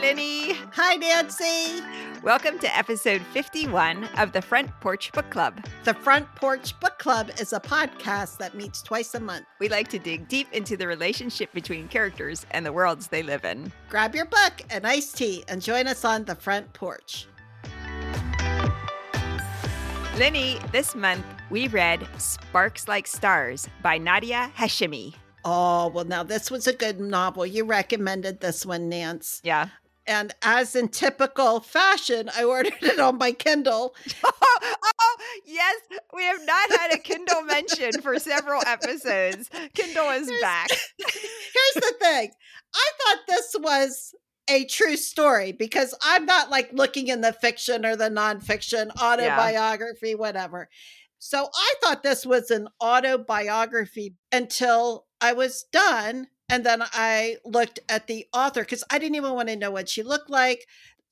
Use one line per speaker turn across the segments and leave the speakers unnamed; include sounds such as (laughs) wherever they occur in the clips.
Lenny.
Hi, Nancy.
Welcome to episode 51 of the Front Porch Book Club.
The Front Porch Book Club is a podcast that meets twice a month.
We like to dig deep into the relationship between characters and the worlds they live in.
Grab your book and iced tea and join us on the front porch.
Lenny, this month we read Sparks Like Stars by Nadia Hashimi.
Oh, well, now this was a good novel. You recommended this one, Nance.
Yeah.
And as in typical fashion, I ordered it on my Kindle. (laughs)
oh, yes. We have not had a Kindle mention for several episodes. Kindle is
Here's-
back. (laughs)
Here's the thing I thought this was a true story because I'm not like looking in the fiction or the nonfiction, autobiography, whatever. So I thought this was an autobiography until I was done. And then I looked at the author because I didn't even want to know what she looked like.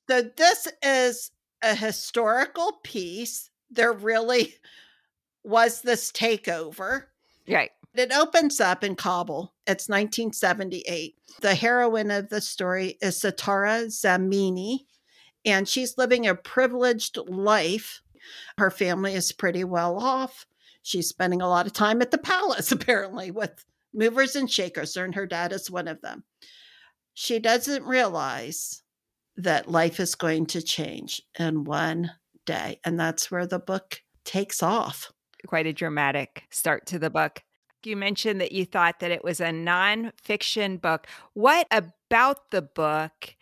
So this is a historical piece. There really (laughs) was this takeover.
Right.
It opens up in Kabul. It's 1978. The heroine of the story is Sitara Zamani, and she's living a privileged life. Her family is pretty well off. She's spending a lot of time at the palace, (laughs) apparently, with movers and shakers, and her dad is one of them. She doesn't realize that life is going to change in one day, and that's where the book takes off.
Quite a dramatic start to the book. You mentioned that you thought that it was a nonfiction book. What about the book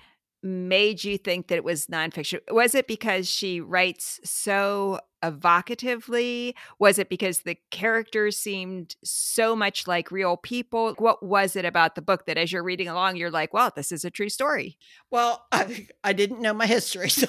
made you think that it was nonfiction? Was it because she writes so evocatively? Was it because the characters seemed so much like real people? What was it about the book that as you're reading along, you're like, well, this is a true story?
Well, I, I didn't know my history, (laughs) so-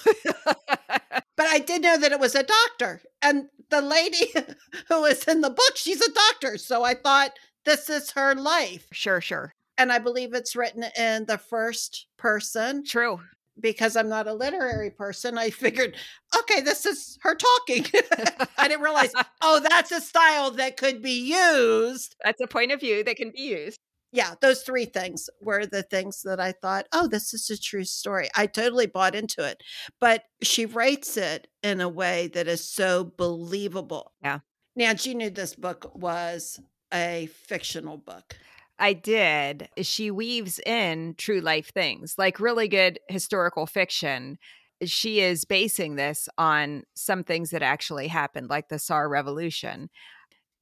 but I did know that it was a doctor. And the lady (laughs) who was in the book, she's a doctor. So I thought this is her life.
sure, sure.
And I believe it's written in the first person
True.
because I'm not a literary person. I figured, okay, this is her talking. (laughs) I didn't realize, (laughs) oh, that's a style that could be used.
That's a point of view that can be used.
Yeah, those three things were the things that I thought, oh, this is a true story. I totally bought into it. But she writes it in a way that is so believable.
Yeah.
Nancy, you knew this book was a fictional book.
I did. Eh, she weaves in true life things, like really good historical fiction. Eh, she is basing this on some things that actually happened, like the Saur Revolution.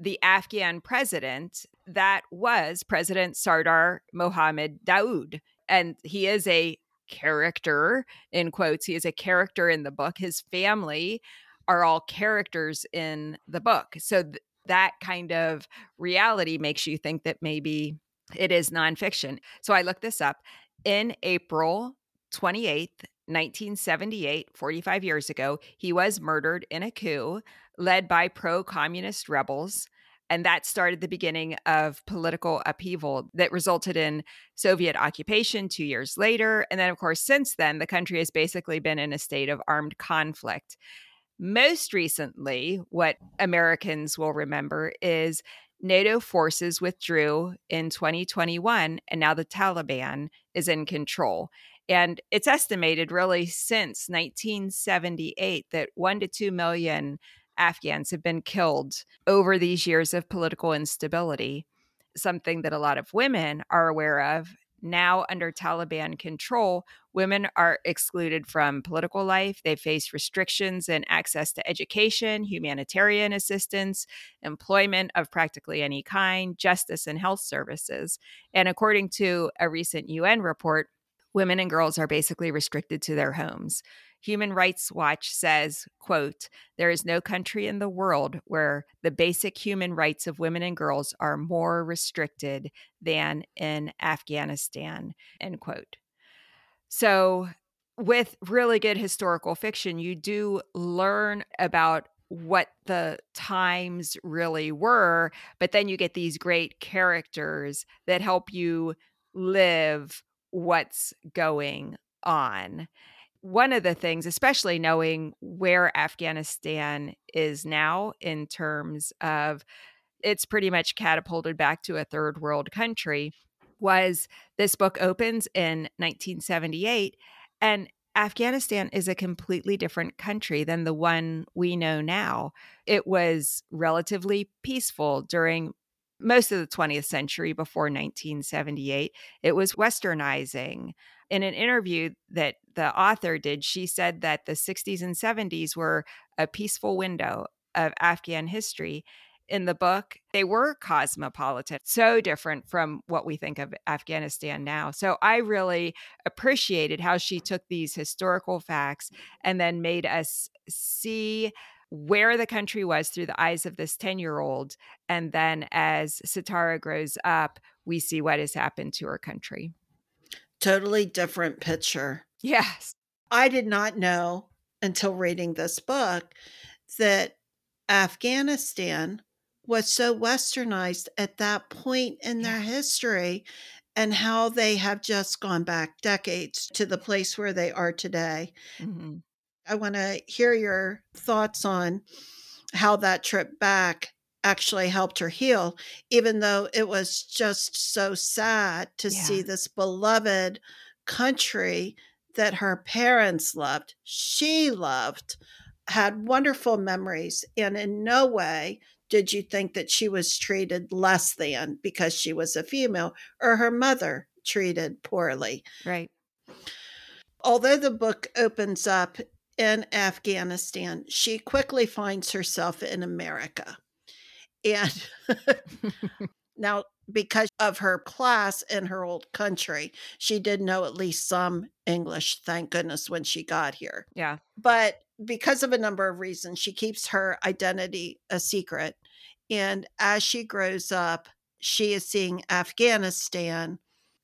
The Afghan president, that was President Sardar Mohammed Daoud. And he is a character, in quotes, he is a character in the book. His family are all characters in the book. So th- that kind of reality makes you think that maybe it is nonfiction. So I looked this up. In April 28th, 1978, 45 years ago, he was murdered in a coup led by pro communist rebels. And that started the beginning of political upheaval that resulted in Soviet occupation two years later. And then, of course, since then, the country has basically been in a state of armed conflict. Most recently, what Americans will remember is NATO forces withdrew in 2021, and now the Taliban is in control. And it's estimated really since 1978 that one to two million Afghans have been killed over these years of political instability, something that a lot of women are aware of. Now, under Taliban control, women are excluded from political life. They face restrictions in access to education, humanitarian assistance, employment of practically any kind, justice, and health services. And according to a recent UN report, women and girls are basically restricted to their homes. Human Rights Watch says, quote, there is no country in the world where the basic human rights of women and girls are more restricted than in Afghanistan, end quote. So, with really good historical fiction, you do learn about what the times really were, but then you get these great characters that help you live what's going on. One of the things, especially knowing where Afghanistan is now in terms of it's pretty much catapulted back to a third world country, was this book opens in 1978 And Afghanistan is a completely different country than the one we know now. It was relatively peaceful during most of the 20th century before 1978. It was westernizing. In an interview that the author did, she said that the 60s and 70s were a peaceful window of Afghan history in the book, they were cosmopolitan, so different from what we think of Afghanistan now. So I really appreciated how she took these historical facts and then made us see where the country was through the eyes of this 10 year old. And then as Sitara grows up, we see what has happened to her country.
Totally different picture.
Yes.
I did not know until reading this book that Afghanistan was so westernized at that point in their history and how they have just gone back decades to the place where they are today. Mm-hmm. I want to hear your thoughts on how that trip back actually helped her heal, even though it was just so sad to yeah. see this beloved country that her parents loved, she loved, had wonderful memories, and in no way did you think that she was treated less than because she was a female or her mother treated poorly?
Right.
Although the book opens up in Afghanistan, she quickly finds herself in America. And (laughs) now, because of her class in her old country, she did know at least some English, thank goodness, when she got here.
Yeah.
But because of a number of reasons, she keeps her identity a secret. And as she grows up, she is seeing Afghanistan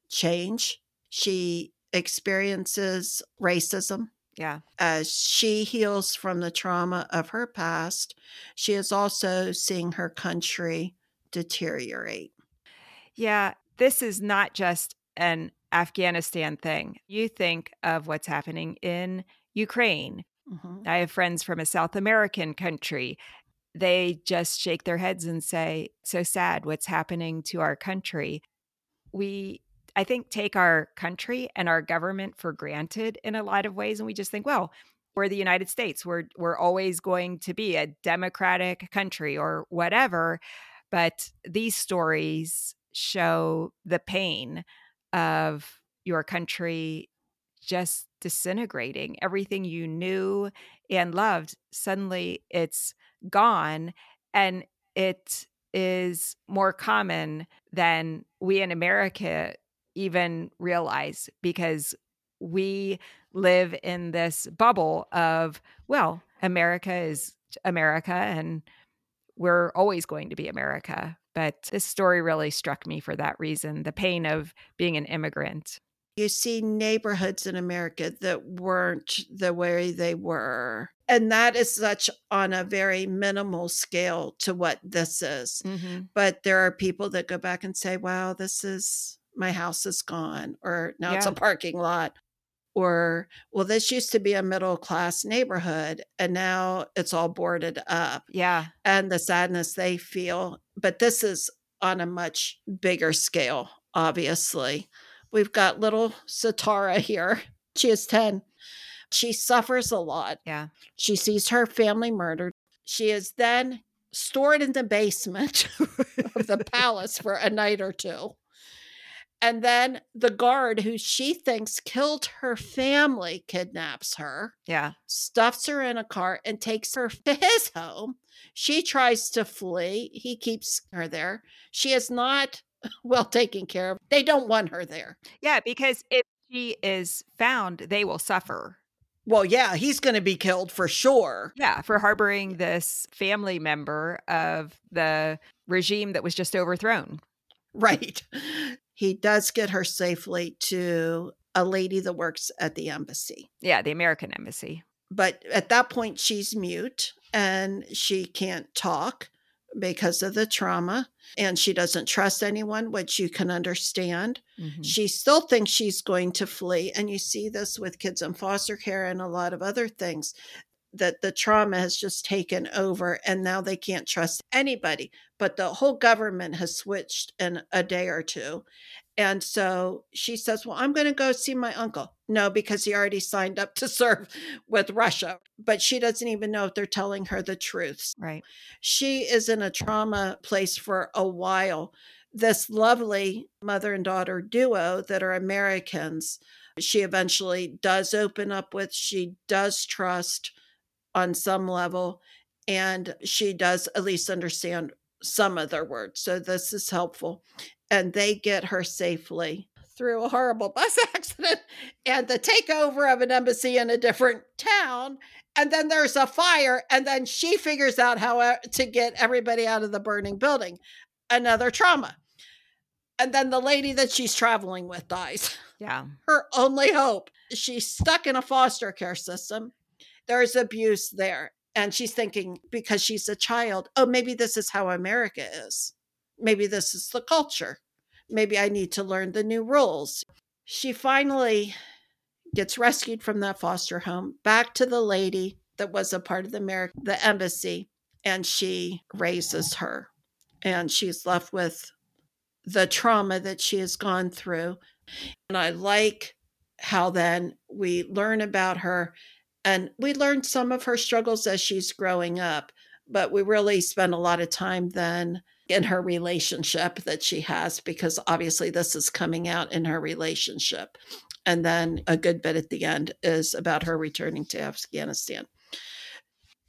change. She experiences racism.
Yeah.
As she heals from the trauma of her past, she is also seeing her country deteriorate.
Yeah. This is not just an Afghanistan thing. You think of what's happening in Ukraine. Mm-hmm. I have friends from a South American country they just shake their heads and say, so sad what's happening to our country. We, I think, take our country and our government for granted in a lot of ways. And we just think, well, we're the United States. We're, we're always going to be a democratic country or whatever. But these stories show the pain of your country just disintegrating. Everything you knew and loved, suddenly it's gone and it is more common than we in America even realize because we live in this bubble of, well, America is America and we're always going to be America. But this story really struck me for that reason the pain of being an immigrant
you see neighborhoods in America that weren't the way they were. And that is such on a very minimal scale to what this is. Mm-hmm. But there are people that go back and say, wow, this is my house is gone, or now yeah. it's a parking lot. Or, well, this used to be a middle class neighborhood and now it's all boarded up.
Yeah.
And the sadness they feel. But this is on a much bigger scale, obviously. We've got little Sitara here. She is 10. She suffers a lot.
Yeah.
She sees her family murdered. She is then stored in the basement (laughs) of the palace for a night or two. And then the guard who she thinks killed her family kidnaps her.
Yeah.
Stuffs her in a car and takes her (laughs) to his home. She tries to flee. He keeps her there. She is not (laughs) well taken care of. They don't want her there.
Yeah, because if she is found, they will suffer.
Well, yeah, he's going to be killed for sure.
Yeah, for harboring this family member of the regime that was just overthrown.
Right. (laughs) He does get her safely to a lady that works at the embassy.
Yeah, the American embassy.
But at that point, she's mute and she can't talk because of the trauma and she doesn't trust anyone which you can understand mm-hmm. she still thinks she's going to flee and you see this with kids in foster care and a lot of other things that the trauma has just taken over and now they can't trust anybody but the whole government has switched in a day or two And so she says, Well, I'm going to go see my uncle. No, because he already signed up to (laughs) serve with Russia. But she doesn't even know if they're telling her the truth.
Right.
She is in a trauma place for a while. This lovely mother and daughter duo that are Americans, she eventually does open up with, she does trust on some level, and she does at least understand some of their words. So this is helpful and they get her safely through a horrible (laughs) bus accident and the takeover of an embassy in a different town. And then there's a fire, and then she figures out how uh, to get everybody out of the burning building. Another trauma. And then the lady that she's traveling with dies.
Yeah. (laughs)
Her only hope. She's stuck in a foster care system. There's abuse there. And she's thinking, because she's a child, oh, maybe this is how America is maybe this is the culture. Maybe I need to learn the new rules. She finally gets rescued from that foster home back to the lady that was a part of the the embassy and she raises her and she's left with the trauma that she has gone through and I like how then we learn about her and we learned some of her struggles as she's growing up but we really spent a lot of time then in her relationship that she has because obviously this is coming out in her relationship. And then a good bit at the end is about her returning to Afghanistan.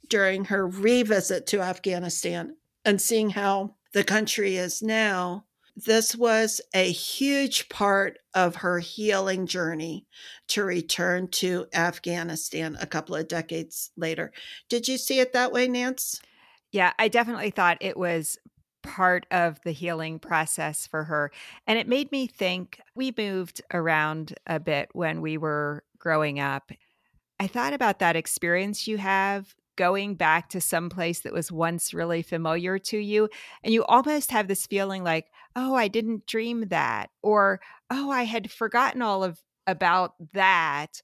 During her revisit to Afghanistan and seeing how the country is now, this was a huge part of her healing journey to return to Afghanistan a couple of decades later. Did you see it that way, Nance?
Yeah, I definitely thought it was part of the healing process for her. And it made me think we moved around a bit when we were growing up. I thought about that experience you have going back to some place that was once really familiar to you. And you almost have this feeling like, oh, I didn't dream that. Or, oh, I had forgotten all of about that.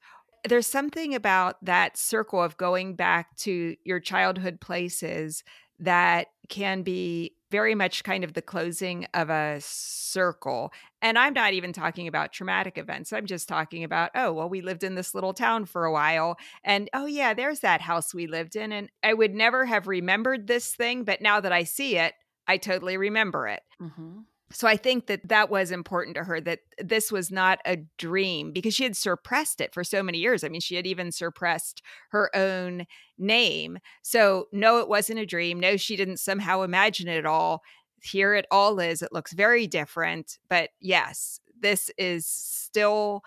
There's something about that circle of going back to your childhood places that can be very much kind of the closing of a circle. And I'm not even talking about traumatic events. I'm just talking about, oh, well, we lived in this little town for a while. And oh, yeah, there's that house we lived in. And I would never have remembered this thing. But now that I see it, I totally remember it. Mm-hmm. So I think that that was important to her that this was not a dream because she had suppressed it for so many years. I mean, she had even suppressed her own name. So, no, it wasn't a dream. No, she didn't somehow imagine it all. Here it all is. It looks very different. But yes, this is still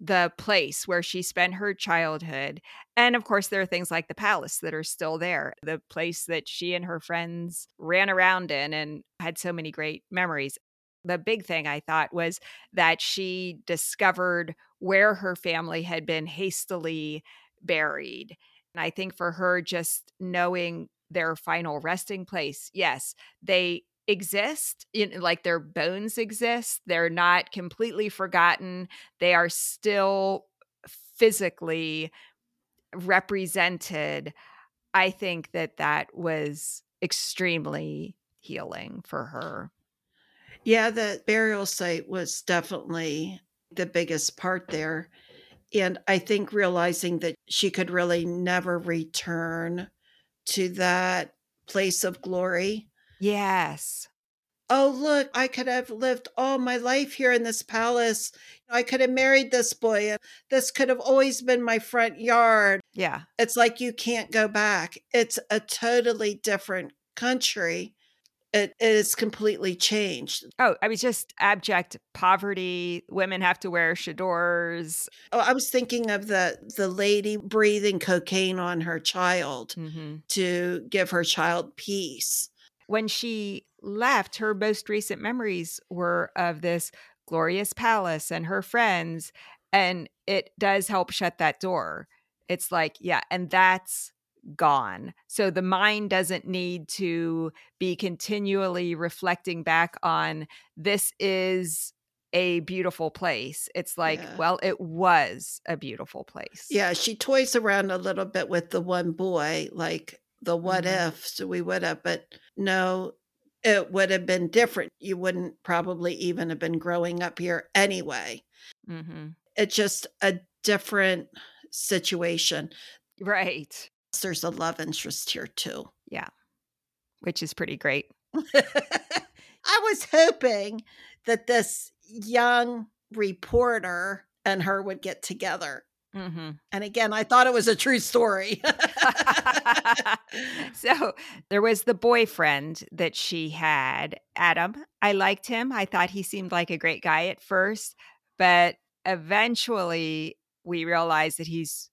the place where she spent her childhood. And of course, there are things like the palace that are still there, the place that she and her friends ran around in and had so many great memories. The big thing I thought was that she discovered where her family had been hastily buried. And I think for her, just knowing their final resting place, yes, they exist in, like their bones exist they're not completely forgotten they are still physically represented i think that that was extremely healing for her.
Yeah the burial site was definitely the biggest part there and i think realizing that she could really never return to that place of glory
Yes.
Oh, look, I could have lived all my life here in this palace. I could have married this boy. This could have always been my front yard.
Yeah.
It's like you can't go back. It's a totally different country. It is completely changed.
Oh, I was just abject poverty. Women have to wear chadors.
Oh, I was thinking of the the lady breathing cocaine on her child mm-hmm. to give her child peace
when she left, her most recent memories were of this glorious palace and her friends. And it does help shut that door. It's like, yeah, and that's gone. So the mind doesn't need to be continually reflecting back on this is a beautiful place. It's like, yeah. well, it was a beautiful place.
Yeah, she toys around a little bit with the one boy, like the what mm-hmm. ifs we would have, but no, it would have been different. You wouldn't probably even have been growing up here anyway. Mm-hmm. It's just a different situation.
Right.
There's a love interest here too.
Yeah. Which is pretty great. (laughs)
I was hoping that this young reporter and her would get together. Mm-hmm. And again, I thought it was a true story. (laughs)
so there was the boyfriend that she had, Adam. I liked him. I thought he seemed like a great guy at first, but eventually we realized that he's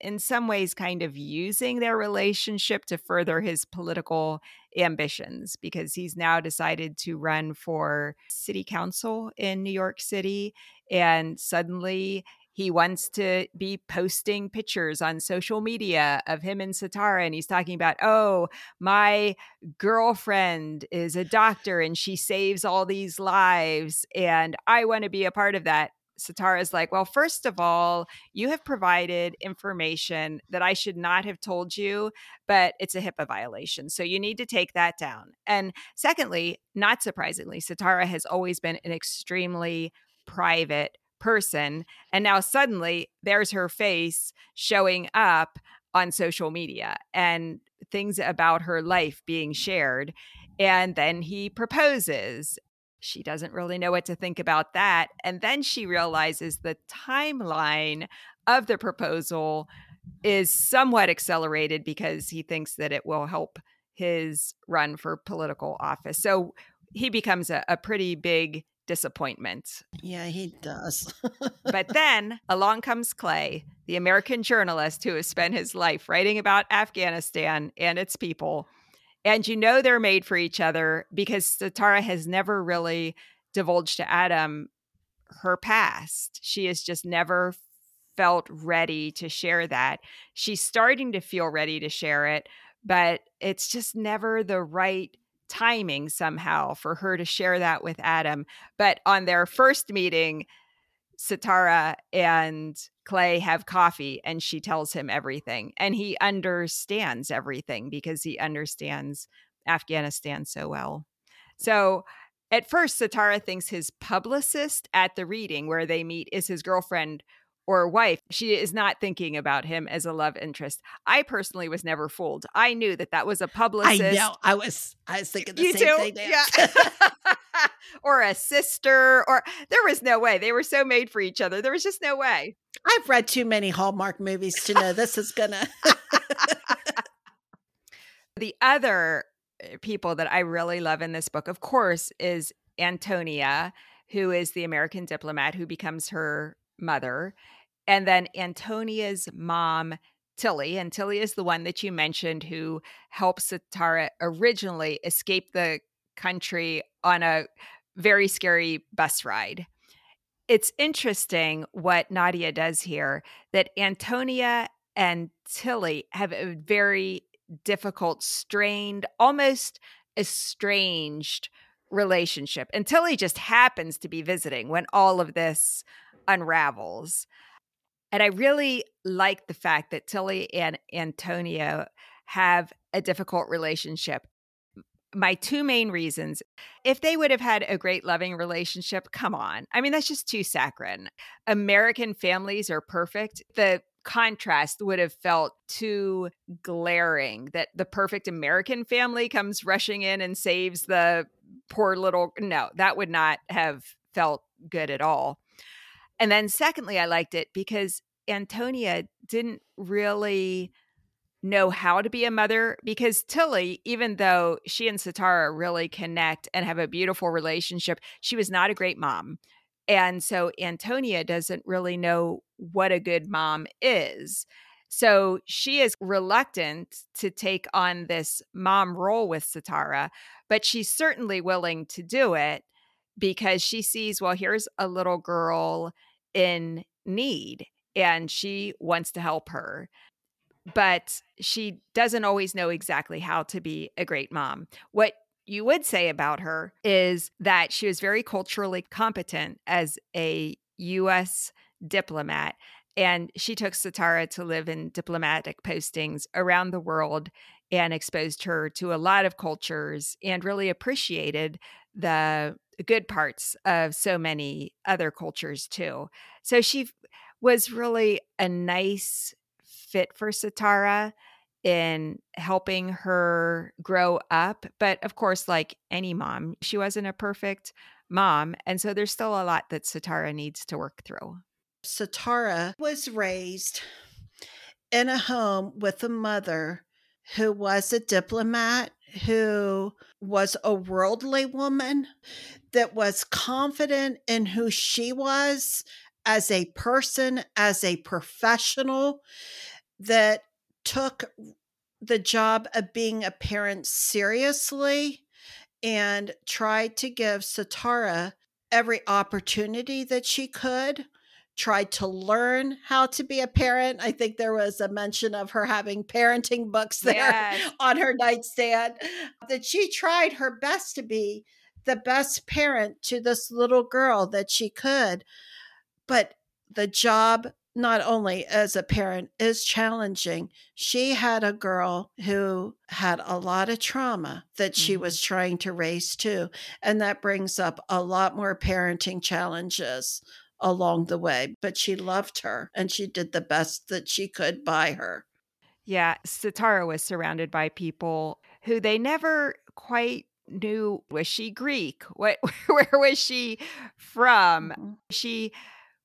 in some ways kind of using their relationship to further his political ambitions because he's now decided to run for city council in New York City and suddenly he wants to be posting pictures on social media of him and Sitara. And he's talking about, oh, my girlfriend is a doctor and she saves all these lives. And I want to be a part of that. Sitara is like, well, first of all, you have provided information that I should not have told you, but it's a HIPAA violation. So you need to take that down. And secondly, not surprisingly, Sitara has always been an extremely private person. And now suddenly there's her face showing up on social media and things about her life being shared. And then he proposes. She doesn't really know what to think about that. And then she realizes the timeline of the proposal is somewhat accelerated because he thinks that it will help his run for political office. So he becomes a, a pretty big disappointment.
Yeah, he does.
but (laughs) then along comes Clay, the American journalist who has spent his life writing about Afghanistan and its people. And you know they're made for each other because Sitara has never really divulged to Adam her past. She has just never felt ready to share that. She's starting to feel ready to share it, but it's just never the right timing somehow for her to share that with Adam. But on their first meeting, Sitara and Clay have coffee and she tells him everything. And he understands everything because he understands Afghanistan so well. So at first, Sitara thinks his publicist at the reading where they meet is his girlfriend or wife. She is not thinking about him as a love interest. I personally was never fooled. I knew that that was a publicist. I
know. I was. I was thinking the you same too? thing.
Yeah. (laughs) or a sister, or there was no way. They were so made for each other. There was just no way.
I've read too many Hallmark movies to know this is gonna. (laughs)
the other eh, people that I really love in this book, of course, is Antonia, who is the American diplomat who becomes her mother and then Antonia's mom, Tilly, and Tilly is the one that you mentioned who helped Sitara originally escape the country on a very scary bus ride. It's interesting what Nadia does here that Antonia and Tilly have a very difficult, strained, almost estranged relationship. And Tilly just happens to be visiting when all of this unravels. And I really like the fact that Tilly and Antonio have a difficult relationship. My two main reasons if they would have had a great loving relationship, come on. I mean, that's just too saccharine. American families are perfect. The contrast would have felt too glaring that the perfect American family comes rushing in and saves the poor little. No, that would not have felt good at all. And then, secondly, I liked it because Antonia didn't really know how to be a mother because Tilly, even though she and Sitara really connect and have a beautiful relationship, she was not a great mom. And so Antonia doesn't really know what a good mom is. So she is reluctant to take on this mom role with Sitara, but she's certainly willing to do it because she sees, well, here's a little girl in need and she wants to help her. But she doesn't always know exactly how to be a great mom. What you would say about her is that she was very culturally competent as a U.S. diplomat. And she took Sitara to live in diplomatic postings around the world and exposed her to a lot of cultures and really appreciated the good parts of so many other cultures too. So she was really a nice fit for Sitara in helping her grow up. But of course, like any mom, she wasn't a perfect mom. And so there's still a lot that Sitara needs to work through.
Sitara was raised in a home with a mother who was a diplomat, who was a worldly woman, that was confident in who she was as a person, as a professional, that took the job of being a parent seriously and tried to give Sitara every opportunity that she could tried to learn how to be a parent. I think there was a mention of her having parenting books (laughs) there yes. on her nightstand. That she tried her best to be the best parent to this little girl that she could. But the job, not only as a parent, is challenging. She had a girl who had a lot of trauma that she mm-hmm. was trying to raise too. And that brings up a lot more parenting challenges along the way. But she loved her and she did the best that she could by her.
Yeah, Sitara was surrounded by people who they never quite knew was she Greek? What (laughs) where was she from? Mm-hmm. She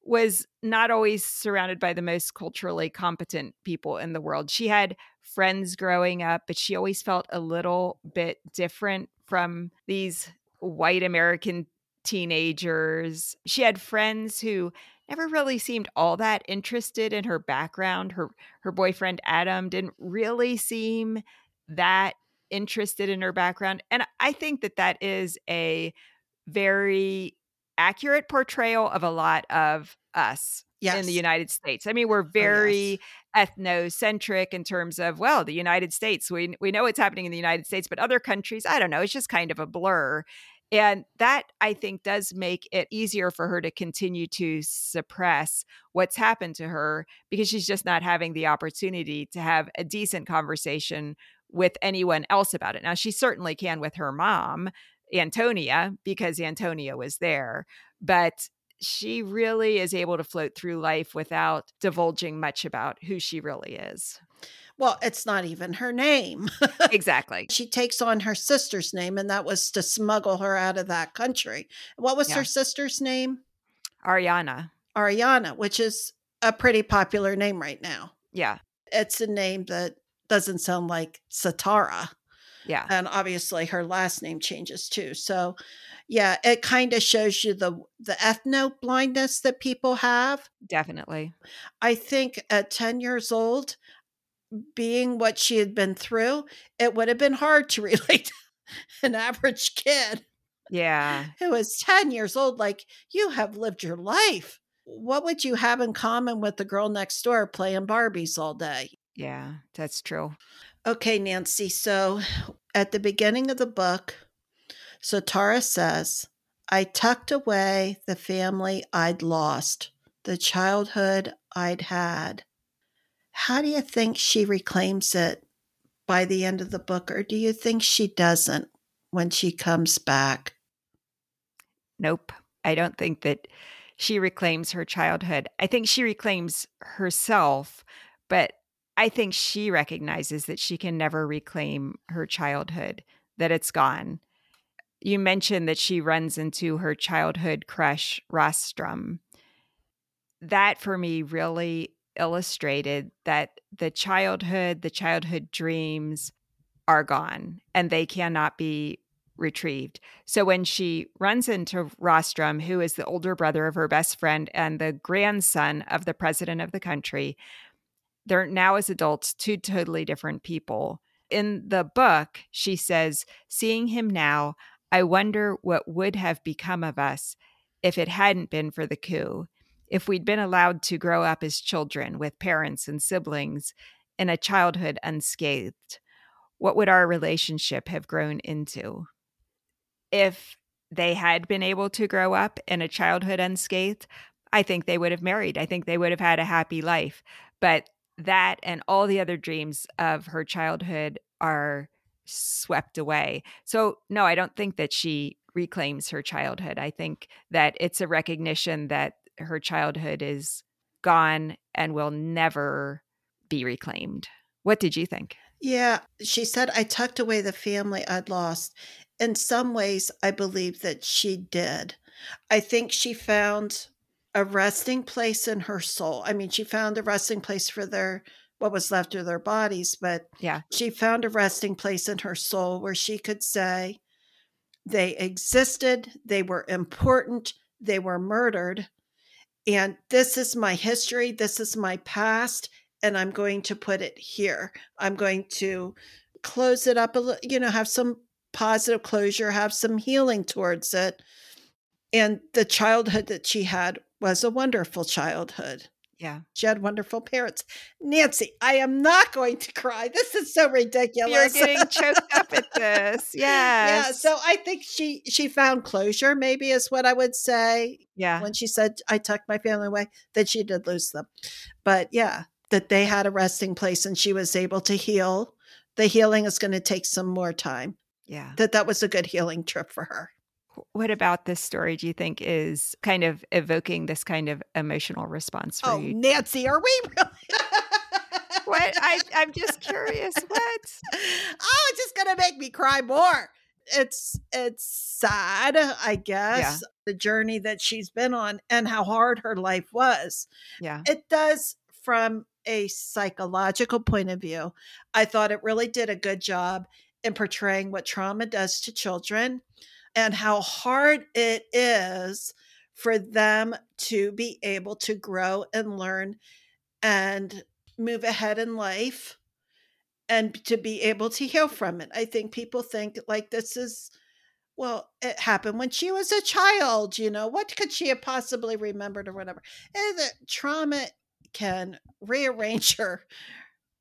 was not always surrounded by the most culturally competent people in the world. She had friends growing up, but she always felt a little bit different from these white American teenagers. She had friends who never really seemed all that interested in her background. Her her boyfriend Adam didn't really seem that interested in her background. And I think that that is a very accurate portrayal of a lot of us yes. in the United States. I mean, we're oh, very oh, yes. ethnocentric in terms of, well, the United States, we, we know what's happening in the United States, but other countries, I don't know, it's just kind of a blur. And that I think does make it easier for her to continue to suppress what's happened to her because she's just not having the opportunity to have a decent conversation with anyone else about it. Now, she certainly can with her mom, Antonia, because Antonia was there, but she really is able to float through life without divulging much about who she really is.
Well, it's not even her name. (laughs)
exactly.
She takes on her sister's name, and that was to smuggle her out of that country. What was yeah. her sister's name?
Ariana.
Ariana, which is a pretty popular name right now.
Yeah.
It's a name that doesn't sound like Sitara.
Yeah.
And obviously her last name changes too. So yeah, it kind of shows you the the ethno blindness that people have.
Definitely.
I think at 10 years old, being what she had been through, it would have been hard to (laughs) relate to an average kid.
Yeah.
Who was 10 years old. Like, you have lived your life. What would you have in common with the girl next door playing Barbies all day?
Yeah, that's true.
Okay, Nancy. So at the beginning of the book, Sitara says, I tucked away the family I'd lost, the childhood I'd had. How do you think she reclaims it by the end of the book, or do you think she doesn't when she comes back?
Nope. I don't think that she reclaims her childhood. I think she reclaims herself, but I think she recognizes that she can never reclaim her childhood, that it's gone. You mentioned that she runs into her childhood crush, Rostam. That for me really illustrated that the childhood, the childhood dreams are gone and they cannot be retrieved. So when she runs into Rostam, who is the older brother of her best friend and the grandson of the president of the country, they're now as adults two totally different people. In the book, she says, Seeing him now, I wonder what would have become of us if it hadn't been for the coup, if we'd been allowed to grow up as children with parents and siblings in a childhood unscathed. What would our relationship have grown into? If they had been able to grow up in a childhood unscathed, I think they would have married. I think they would have had a happy life. But that and all the other dreams of her childhood are swept away. So, no, I don't think that she reclaims her childhood. I think that it's a recognition that her childhood is gone and will never be reclaimed. What did you think?
Yeah, she said, I tucked away the family I'd lost. In some ways, I believe that she did. I think she found a resting place in her soul. I mean, she found a resting place for their what was left of their bodies, but
yeah,
she found a resting place in her soul where she could say they existed, they were important, they were murdered, and this is my history, this is my past, and I'm going to put it here. I'm going to close it up a little, you know, have some positive closure, have some healing towards it. And the childhood that she had was a wonderful childhood.
Yeah.
She had wonderful parents. Nancy, I am not going to cry. This is so ridiculous.
You're getting choked up at (laughs) this. Yes.
Yeah. So I think she she found closure, maybe is what I would say.
Yeah.
When she said I tucked my family away, that she did lose them. But yeah, that they had a resting place and she was able to heal. The healing is going to take some more time.
Yeah.
That that was a good healing trip for her.
What about this story do you think is kind of evoking this kind of emotional response for
oh,
you?
Nancy, are we really? (laughs)
what? I, I'm just curious. What?
Oh, it's just gonna make me cry more. It's it's sad, I guess, yeah. the journey that she's been on and how hard her life was.
Yeah.
It does from a psychological point of view. I thought it really did a good job in portraying what trauma does to children and how hard it is for them to be able to grow and learn and move ahead in life and to be able to heal from it. I think people think like this is well, it happened when she was a child, you know, what could she have possibly remembered or whatever? And the trauma can rearrange (laughs) her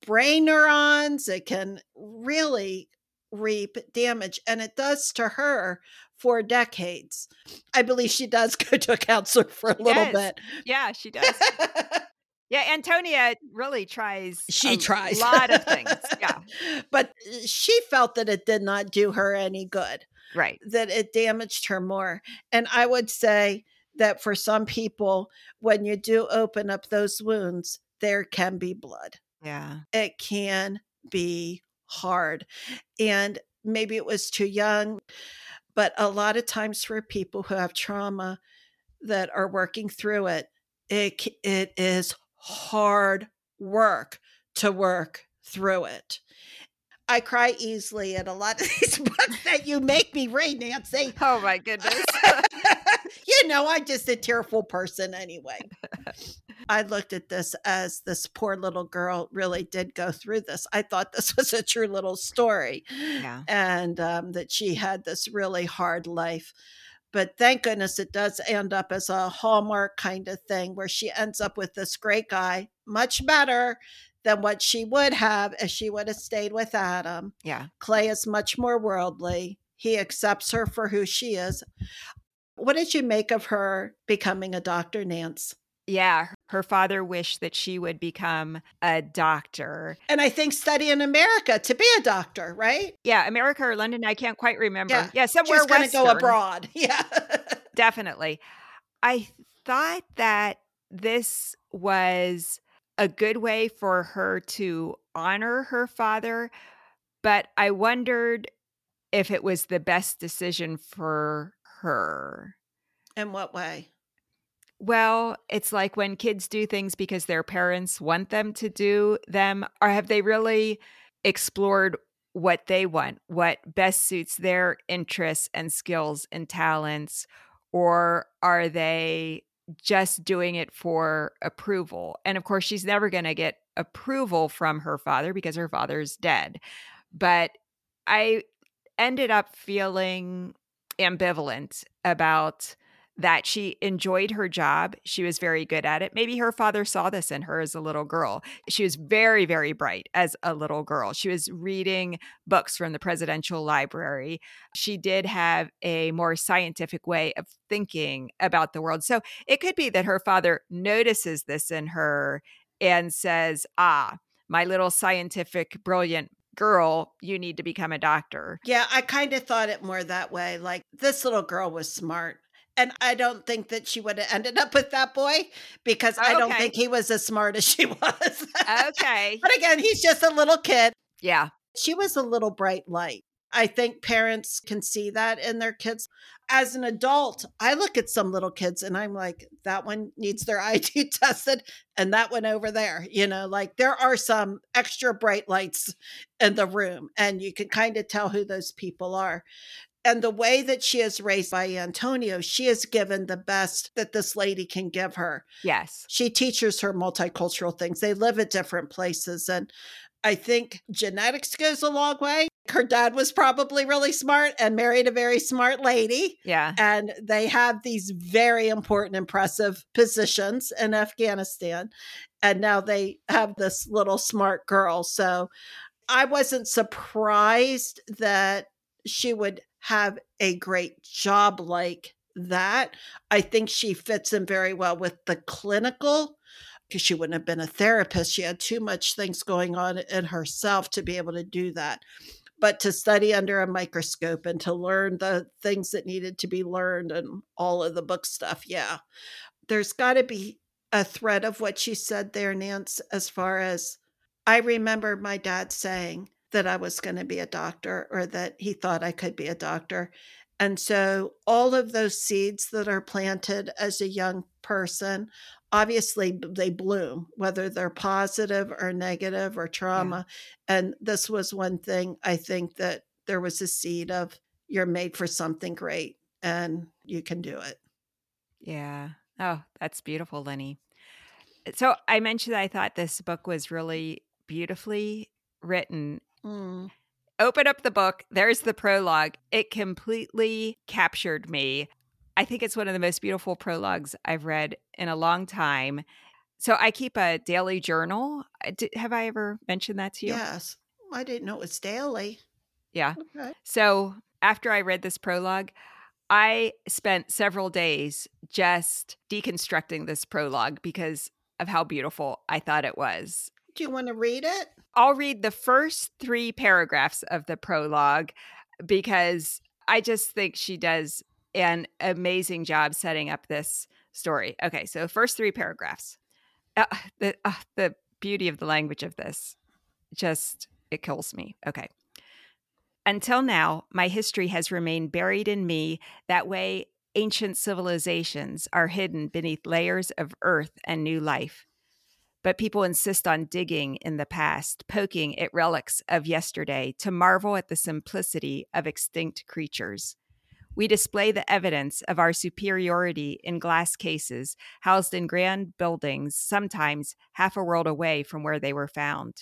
brain neurons, it can really reap damage, and it does to her for decades. I believe she does (laughs) go to a counselor for a little
yes.
bit.
Yeah, she does. (laughs) yeah, Antonia really tries.
She tries
a lot of things. Yeah, (laughs)
but uh, she felt that it did not do her any good.
Right.
That it damaged her more, and I would say that for some people, when you do open up those wounds, there can be blood.
Yeah.
It can be hard. And maybe it was too young, but a lot of times for people who have trauma that are working through it, it, it is hard work to work through it. I cry easily at a lot of (laughs) these books that you make me read, Nancy.
Oh my goodness. (laughs) (laughs)
you know, I'm just a tearful person anyway. (laughs) I looked at this as this poor little girl really did go through this. I thought this (laughs) was a true little story.
Yeah.
And um, that she had this really hard life. But thank goodness it does end up as a hallmark kind of thing where she ends up with this great guy, much better than what she would have if she would have stayed with Adam.
Yeah.
Clay is much more worldly. He accepts her for who she is. What did you make of her becoming a doctor, Nance?
Yeah, her father wished that she would become a doctor.
And I think study in America to be a doctor, right?
Yeah, America or London, I can't quite remember. Yeah, yeah somewhere
She's going to go abroad. (laughs) Yeah.
Definitely. I thought that this was a good way for her to honor her father, but I wondered if it was the best decision for her.
In what way?
Well, it's like when kids do things because their parents want them to do them, or have they really explored what they want, what best suits their interests and skills and talents? Or are they just doing it for approval? And of course, she's never going to get approval from her father because her father's dead. But I ended up feeling ambivalent about that she enjoyed her job. She was very good at it. Maybe her father saw this in her as a little girl. She was very, very bright as a little girl. She was reading books from the presidential library. She did have a more scientific way of thinking about the world. So it could be that her father notices this in her and says, Ah, my little scientific, brilliant girl, you need to become a doctor.
Yeah, I kind of thought it more that way. Like, this little girl was smart. And I don't think that she would have ended up with that boy because I don't think he was as smart as she (laughs) was.
okay.
But again, he's just a little kid.
Yeah.
She was a little bright light. I think parents can see that in their kids. As an adult, I look at some little kids and I'm like, that one needs their (laughs) ID tested and that one over there. You know, like there are some extra bright lights in the room and you can kind of tell who those people are. And the way that she is raised by Antonio, she is given the best that this lady can give her.
Yes.
She teaches her multicultural things. They live at different places. And I think genetics goes a long way. Her dad was probably really smart and married a very smart lady.
Yeah.
And they have these very important, impressive positions in Afghanistan. And now they have this little smart girl. So I wasn't surprised that she would have a great job like that. I think she fits in very well with the clinical because she wouldn't have been a therapist. She had too much things going on in herself to be able to do that. But to study under a microscope and to learn the things that needed to be learned and all of the book stuff, yeah. There's got to be a thread of what she said there, Nance, as far as I remember my dad saying, that I was going to be a doctor or that he thought I could be a doctor. And so all of those seeds that are planted as a young person, obviously they bloom, whether they're positive or negative or trauma. Yeah. And this was one thing I think that there was a seed of you're made for something great and you can do it.
Yeah. Oh, that's beautiful, Lenny. So I mentioned I thought this book was really beautifully written Mm. Open up the book. There's the prologue. It completely captured me. I think it's one of the most beautiful prologues I've read in a long time. So I keep a daily journal. Have I ever mentioned that to you?
Yes. I didn't know it was daily.
Yeah. Okay. So after I read this prologue, I spent several days just deconstructing this prologue because of how beautiful I thought it was.
Do you want to read it?
I'll read the first three paragraphs of the prologue because I just think she does an amazing job setting up this story. Okay, so first three paragraphs. Uh, the uh, the beauty of the language of this just it kills me. Okay. Until now, my history has remained buried in me that way ancient civilizations are hidden beneath layers of earth and new life but people insist on digging in the past, poking at relics of yesterday to marvel at the simplicity of extinct creatures. We display the evidence of our superiority in glass cases housed in grand buildings, sometimes half a world away from where they were found.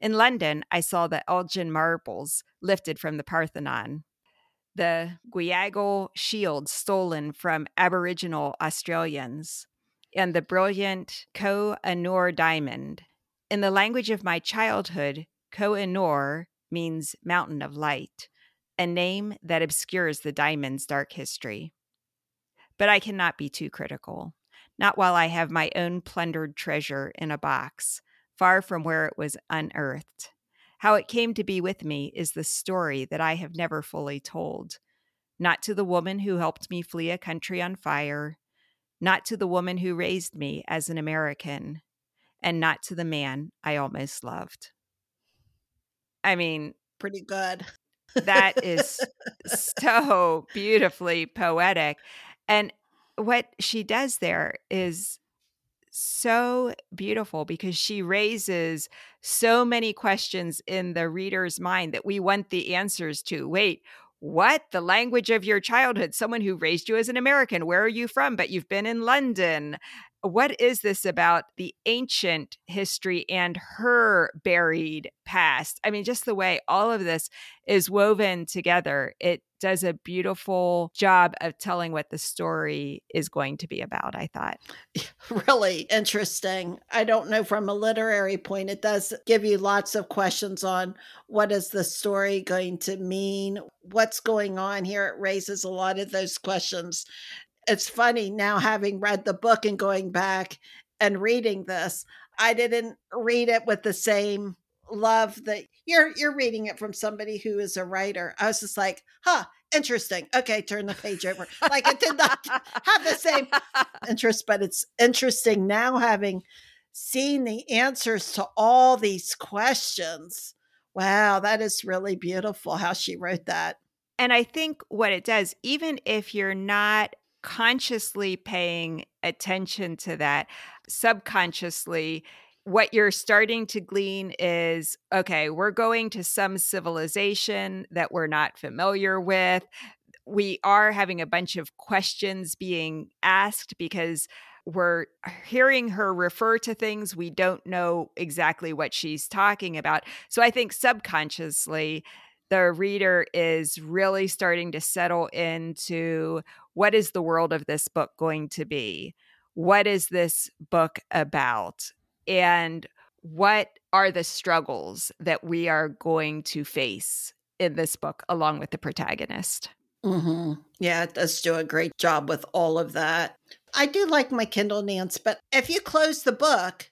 In London, I saw the Elgin marbles lifted from the Parthenon, the Gweagal shield stolen from Aboriginal Australians, and the brilliant Koh i-Noor diamond. In the language of my childhood, Koh i-Noor means mountain of light, a name that obscures the diamond's dark history. But I cannot be too critical, not while I have my own plundered treasure in a box, far from where it was unearthed. How it came to be with me is the story that I have never fully told. Not to the woman who helped me flee a country on fire, not to the woman who raised me as an American, and not to the man I almost loved. I mean,
pretty good.
That is so beautifully poetic. And what she does there is so beautiful because she raises so many questions in the reader's mind that we want the answers to. Wait, what? The language of your childhood, someone who raised you as an American. Where are you from? But you've been in London. What is this about the ancient history and her buried past? I mean, just the way all of this is woven together, it does a beautiful job of telling what the story is going to be about, I thought. (laughs)
Really interesting. I don't know from a literary point, it does give you lots of questions on what is the story going to mean? What's going on here? It raises a lot of those questions. It's funny now having read the book and going back and reading this. I didn't read it with the same love that you're you're reading it from somebody who is a writer. I was just like, huh, interesting. Okay, turn the page over. Like it did not (laughs) have the same interest, but it's interesting now having seen the answers to all these questions. Wow, that is really beautiful how she wrote that.
And I think what it does, even if you're not consciously paying attention to that, subconsciously, what you're starting to glean is okay, we're going to some civilization that we're not familiar with. We are having a bunch of questions being asked because we're hearing her refer to things we don't know exactly what she's talking about. So I think subconsciously, the reader is really starting to settle into what is the world of this book going to be? What is this book about? And what are the struggles that we are going to face in this book along with the protagonist?
Mm-hmm. Yeah, it does do a great job with all of that. I do like my Kindle Nance, but if you close the book,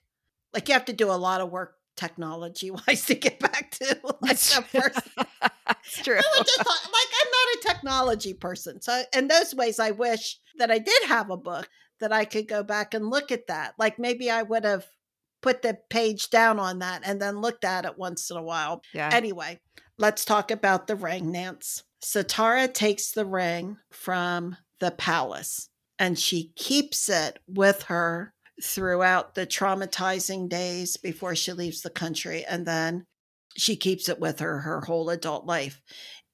like you have to do a lot of work technology wise (laughs) to get back to like the first.
It's true. (laughs)
I just (laughs) thought, like I'm not a technology person, so in those ways, I wish that I did have a book that I could go back and look at that. Like maybe I would have put the page down on that and then looked at it once in a while.
Yeah.
Anyway, let's talk about the ring, Nance. Sitara takes the ring from the palace and she keeps it with her throughout the traumatizing days before she leaves the country. And then she keeps it with her her whole adult life.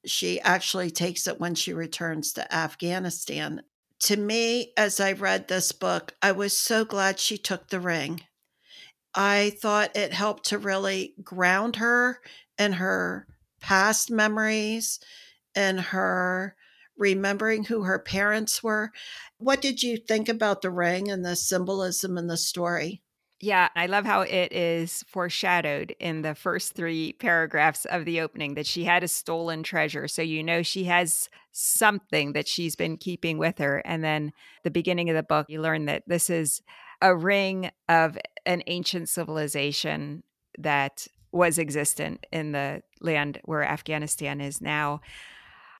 She actually takes it when she returns to Afghanistan. To me, as I read this book, I was so glad she took the ring. I thought it helped to really ground her in her past memories and her remembering who her parents were. What did you think about the ring and the symbolism in the story?
Yeah, I love how it is foreshadowed in the first three paragraphs of the opening that she had a stolen treasure. So you know she has something that she's been keeping with her. And then the beginning of the book, you learn that this is a ring of an ancient civilization that was existent in the land where Afghanistan is now.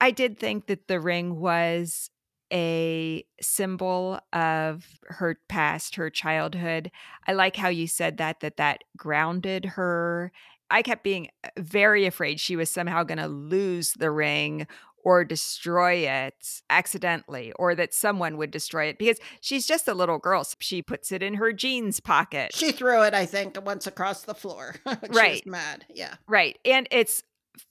I did think that the ring was a symbol of her past, her childhood. I like how you said that that that grounded her. I kept being uh, very afraid she was somehow going to lose the ring or destroy it accidentally or that someone would destroy it because she's just a little girl. So she puts it in her jeans pocket.
She threw it, I think, once across the floor. (laughs)
right.
mad. Yeah.
Right. And it's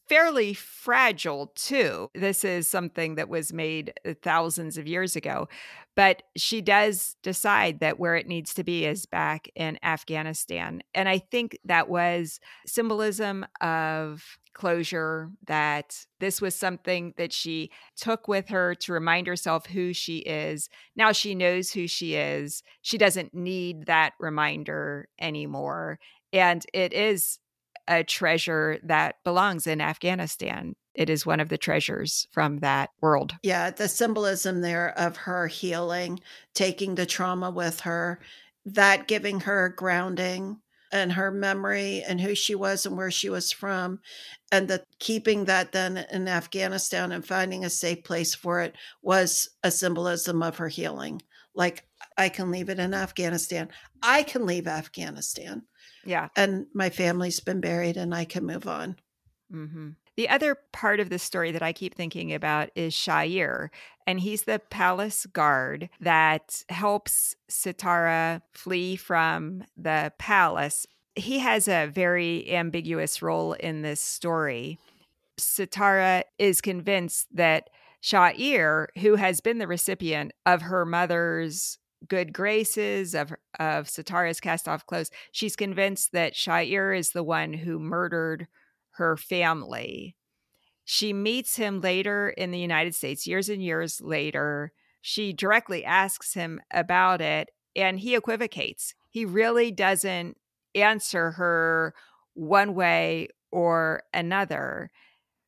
fairly fragile too. This is something that was made uh, thousands of years ago. But she does decide that where it needs to be is back in Afghanistan. And I think that was symbolism of closure that this was something that she took with her to remind herself who she is. Now she knows who she is. She doesn't need that reminder anymore. And it is a treasure that belongs in Afghanistan. It is one of the treasures from that world.
Yeah, the symbolism there of her healing, taking the trauma with her, that giving her grounding and her memory and who she was and where she was from and the keeping that then in Afghanistan and finding a safe place for it was a symbolism of her healing. Like I can leave it in Afghanistan. I can leave Afghanistan.
Yeah.
And my family's been buried and I can move on.
Mm-hmm. The other part of the story that I keep thinking about is Shair, and he's the palace guard that helps Sitara flee from the palace. He has a very ambiguous role in this story. Sitara is convinced that Shair, who has been the recipient of her mother's good graces of of Sitara's cast off clothes, she's convinced that Shair is the one who murdered her family. She meets him later in the United States, years and years later. She directly asks him about it, and he equivocates. He really doesn't answer her one way or another.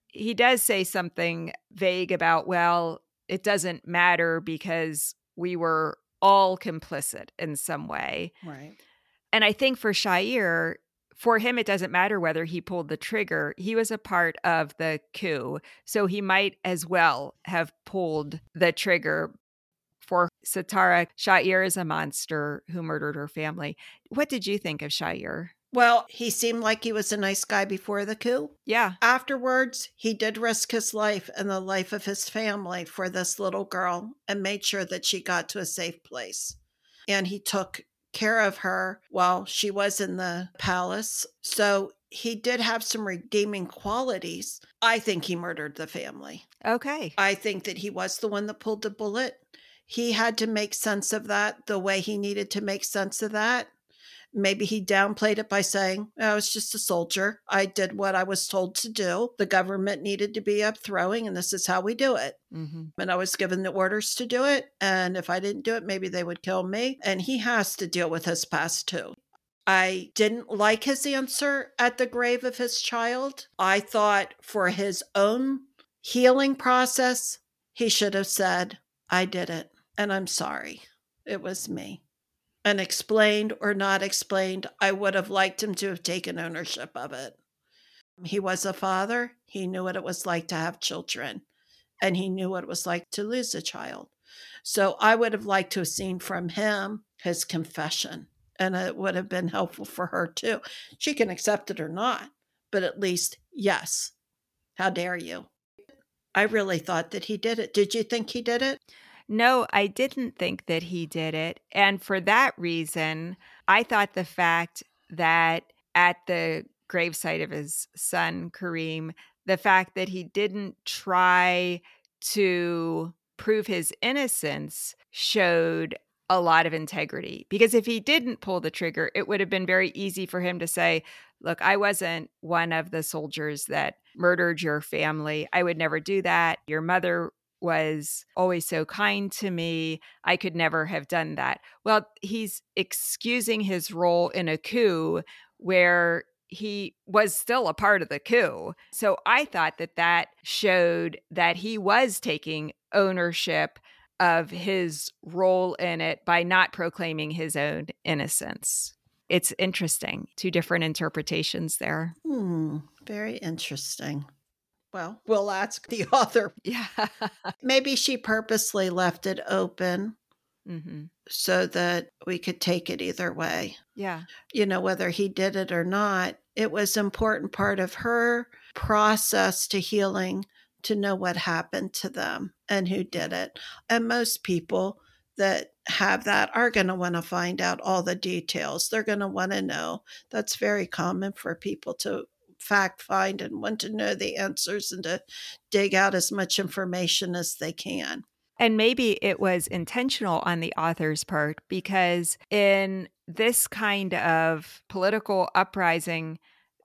He does say something vague about, well, it doesn't matter because we were all complicit in some way.
Right.
And I think for Sha'ir, for him, it doesn't matter whether he pulled the trigger. He was a part of the coup. So he might as well have pulled the trigger. For Sitara, Sha'ir is a monster who murdered her family. What did you think of Sha'ir?
Well, he seemed like he was a nice guy before the coup.
Yeah.
Afterwards, he did risk his life and the life of his family for this little girl and made sure that she got to a safe place. And he took care of her while she was in the palace. So he did have some redeeming qualities. I think he murdered the family.
Okay.
I think that he was the one that pulled the bullet. He had to make sense of that the way he needed to make sense of that. Maybe he downplayed it by saying, oh, I was just a soldier. I did what I was told to do. The government needed to be up throwing, and this is how we do it. Mm-hmm. And I was given the orders to do it. And if I didn't do it, maybe they would kill me. And he has to deal with his past too. I didn't like his answer at the grave of his child. I thought for his own healing process, he should have said, I did it, and I'm sorry. It was me and explained or not explained, I would have liked him to have taken ownership of it. He was a father. He knew what it was like to have children, and he knew what it was like to lose a child. So I would have liked to have seen from him his confession, and it would have been helpful for her too. She can accept it or not, but at least, yes. How dare you? I really thought that he did it. Did you think he did it?
No, I didn't think that he did it. And for that reason, I thought the fact that at the gravesite of his son, Kareem, the fact that he didn't try to prove his innocence showed a lot of integrity. Because if he didn't pull the trigger, it would have been very easy for him to say, Look, I wasn't one of the soldiers that murdered your family. I would never do that. Your mother was always so kind to me. I could never have done that. Well, he's excusing his role in a coup where he was still a part of the coup. So I thought that that showed that he was taking ownership of his role in it by not proclaiming his own innocence. It's interesting. Two different interpretations there.
Hmm, very interesting. Well, we'll ask the (laughs) author.
Yeah.
Maybe she purposely left it open mm-hmm. so that we could take it either way.
Yeah.
You know, whether he did it or not, it was important part of her process to healing to know what happened to them and who did it. And most people that have that are going to want to find out all the details. They're going to want to know. That's very common for people to fact find and want to know the answers and to dig out as much information as they can.
And maybe it was intentional on the author's part because in this kind of political uprising,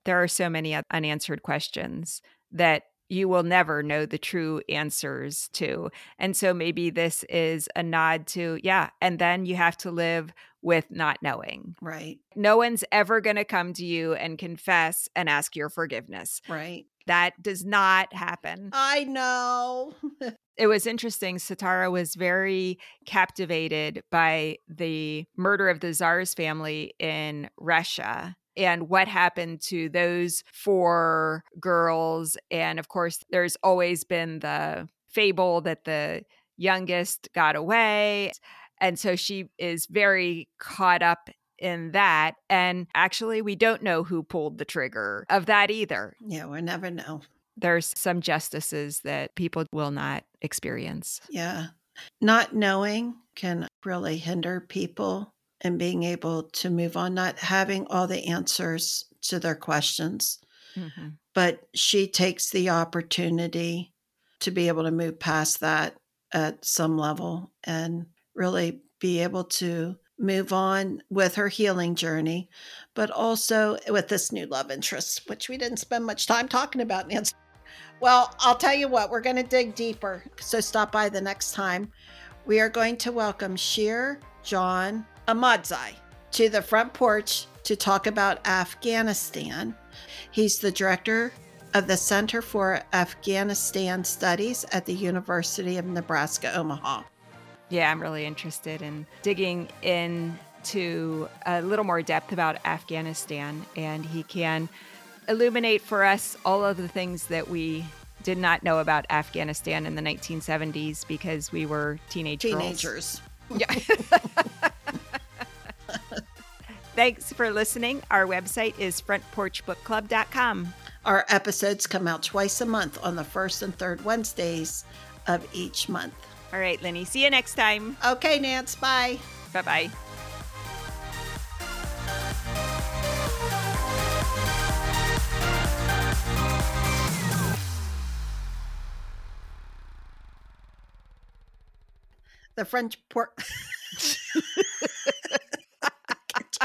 there are so many unanswered questions that you will never know the true answers to. And so maybe this is a nod to, yeah, and then you have to live with not knowing.
Right.
No one's ever going to come to you and confess and ask your forgiveness.
Right.
That does not happen.
I know. (laughs)
it was interesting. Sitara was very captivated by the murder of the Tsar's family in Russia and what happened to those four girls. And of course, there's always been the fable that the youngest got away. And so she is very caught up in that. And actually, we don't know who pulled the trigger of that either.
Yeah, we'll never know.
There's some justices that people will not experience.
Yeah. Not knowing can really hinder people and being able to move on, not having all the answers to their questions. Mm-hmm. But she takes the opportunity to be able to move past that at some level and really be able to move on with her healing journey, but also with this new love interest, which we didn't spend much time talking about, Nancy. Well, I'll tell you what, we're going to dig deeper. So stop by the next time. We are going to welcome Sher Jan Ahmadzai to the front porch to talk about Afghanistan. He's the director of the Center for Afghanistan Studies at the University of Nebraska Omaha.
Yeah, I'm really interested in digging in to a little more depth about Afghanistan, and he can illuminate for us all of the things that we did not know about Afghanistan in the 1970s because we were teenage
teenagers.
Girls. Yeah. (laughs) Thanks for listening. Our website is frontporchbookclub.com.
Our episodes come out twice a month on the first and third Wednesdays of each month.
All right, Lenny. See you next time.
Okay, Nance. Bye.
Bye bye.
The French port. (laughs)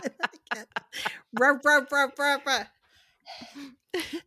(laughs) ruh, ruh, ruh, ruh, ruh. (laughs)